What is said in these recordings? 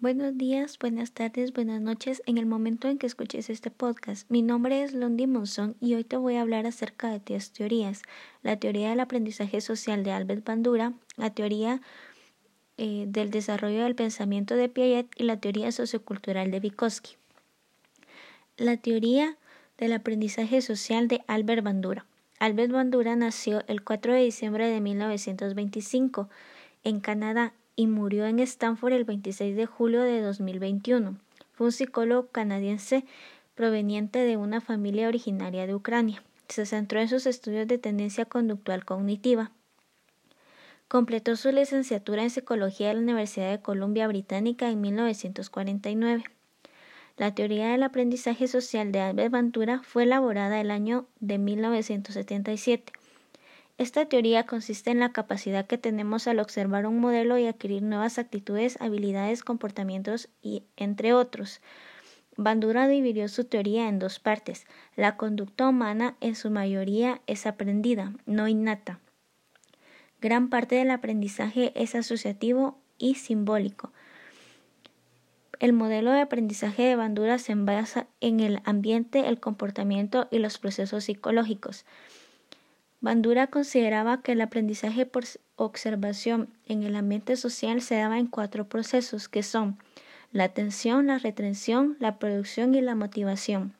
Buenos días, buenas tardes, buenas noches en el momento en que escuches este podcast. Mi nombre es Londi Monzón y hoy te voy a hablar acerca de tres teorías. La teoría del aprendizaje social de Albert Bandura, la teoría eh, del desarrollo del pensamiento de Piaget y la teoría sociocultural de Vygotsky. La teoría del aprendizaje social de Albert Bandura. Albert Bandura nació el 4 de diciembre de 1925 en Canadá y murió en Stanford el 26 de julio de 2021. Fue un psicólogo canadiense proveniente de una familia originaria de Ucrania. Se centró en sus estudios de tendencia conductual cognitiva. Completó su licenciatura en psicología de la Universidad de Columbia Británica en 1949. La teoría del aprendizaje social de Albert Ventura fue elaborada el año de 1977 esta teoría consiste en la capacidad que tenemos al observar un modelo y adquirir nuevas actitudes, habilidades, comportamientos y entre otros. Bandura dividió su teoría en dos partes. La conducta humana en su mayoría es aprendida, no innata. Gran parte del aprendizaje es asociativo y simbólico. El modelo de aprendizaje de Bandura se basa en el ambiente, el comportamiento y los procesos psicológicos. Bandura consideraba que el aprendizaje por observación en el ambiente social se daba en cuatro procesos que son la atención, la retención, la producción y la motivación.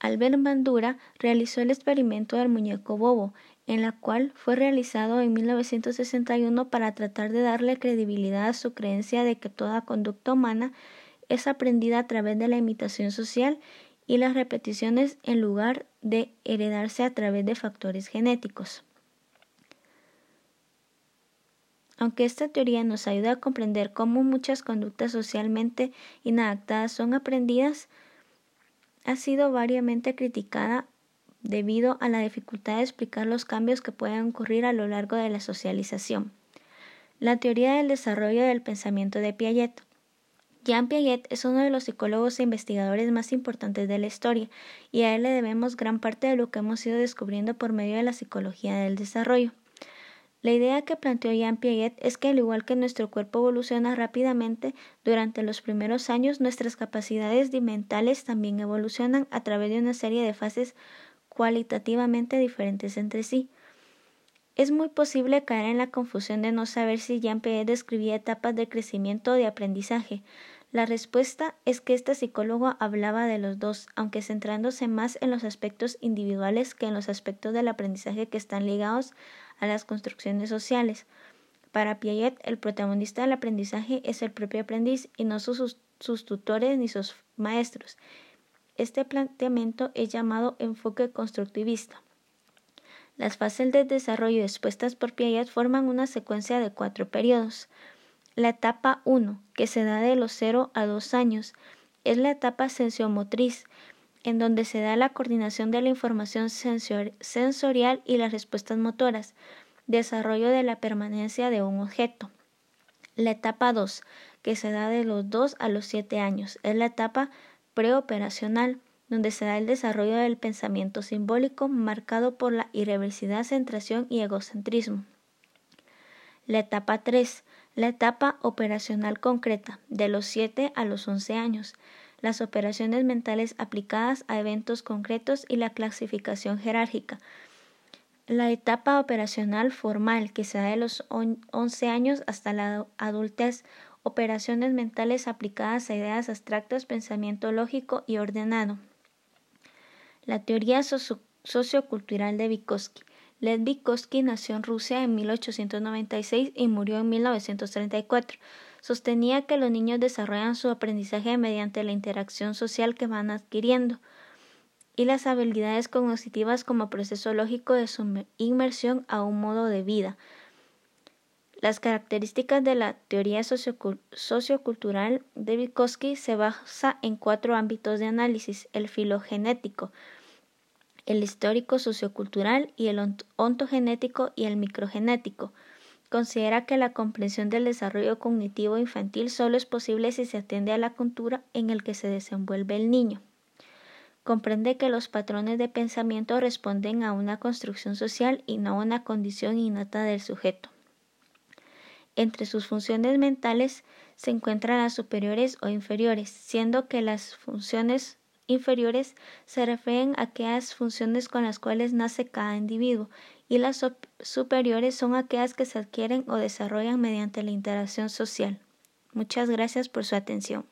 Albert Bandura realizó el experimento del muñeco bobo, en la cual fue realizado en 1961 para tratar de darle credibilidad a su creencia de que toda conducta humana es aprendida a través de la imitación social y las repeticiones en lugar de heredarse a través de factores genéticos. Aunque esta teoría nos ayuda a comprender cómo muchas conductas socialmente inadaptadas son aprendidas, ha sido variamente criticada debido a la dificultad de explicar los cambios que pueden ocurrir a lo largo de la socialización. La teoría del desarrollo del pensamiento de Piaget Jean Piaget es uno de los psicólogos e investigadores más importantes de la historia, y a él le debemos gran parte de lo que hemos ido descubriendo por medio de la psicología del desarrollo. La idea que planteó Jean Piaget es que al igual que nuestro cuerpo evoluciona rápidamente, durante los primeros años nuestras capacidades mentales también evolucionan a través de una serie de fases cualitativamente diferentes entre sí. Es muy posible caer en la confusión de no saber si Jean Piaget describía etapas de crecimiento o de aprendizaje. La respuesta es que este psicólogo hablaba de los dos, aunque centrándose más en los aspectos individuales que en los aspectos del aprendizaje que están ligados a las construcciones sociales. Para Piaget, el protagonista del aprendizaje es el propio aprendiz y no sus, sus tutores ni sus maestros. Este planteamiento es llamado enfoque constructivista. Las fases de desarrollo expuestas por Piaget forman una secuencia de cuatro periodos. La etapa 1, que se da de los 0 a 2 años, es la etapa sensiomotriz, en donde se da la coordinación de la información sensorial y las respuestas motoras, desarrollo de la permanencia de un objeto. La etapa 2, que se da de los 2 a los 7 años, es la etapa preoperacional, donde se da el desarrollo del pensamiento simbólico marcado por la irreversibilidad, centración y egocentrismo. La etapa 3 la etapa operacional concreta, de los 7 a los 11 años, las operaciones mentales aplicadas a eventos concretos y la clasificación jerárquica. La etapa operacional formal, que se da de los 11 años hasta la adultez, operaciones mentales aplicadas a ideas abstractas, pensamiento lógico y ordenado. La teoría sociocultural de Vygotsky. Lev Vygotsky nació en Rusia en 1896 y murió en 1934. Sostenía que los niños desarrollan su aprendizaje mediante la interacción social que van adquiriendo y las habilidades cognitivas como proceso lógico de su inmersión a un modo de vida. Las características de la teoría sociocultural de Vygotsky se basa en cuatro ámbitos de análisis: el filogenético, el histórico sociocultural y el ontogenético y el microgenético. Considera que la comprensión del desarrollo cognitivo infantil solo es posible si se atiende a la cultura en el que se desenvuelve el niño. Comprende que los patrones de pensamiento responden a una construcción social y no a una condición innata del sujeto. Entre sus funciones mentales se encuentran las superiores o inferiores, siendo que las funciones inferiores se refieren a aquellas funciones con las cuales nace cada individuo y las superiores son aquellas que se adquieren o desarrollan mediante la interacción social. Muchas gracias por su atención.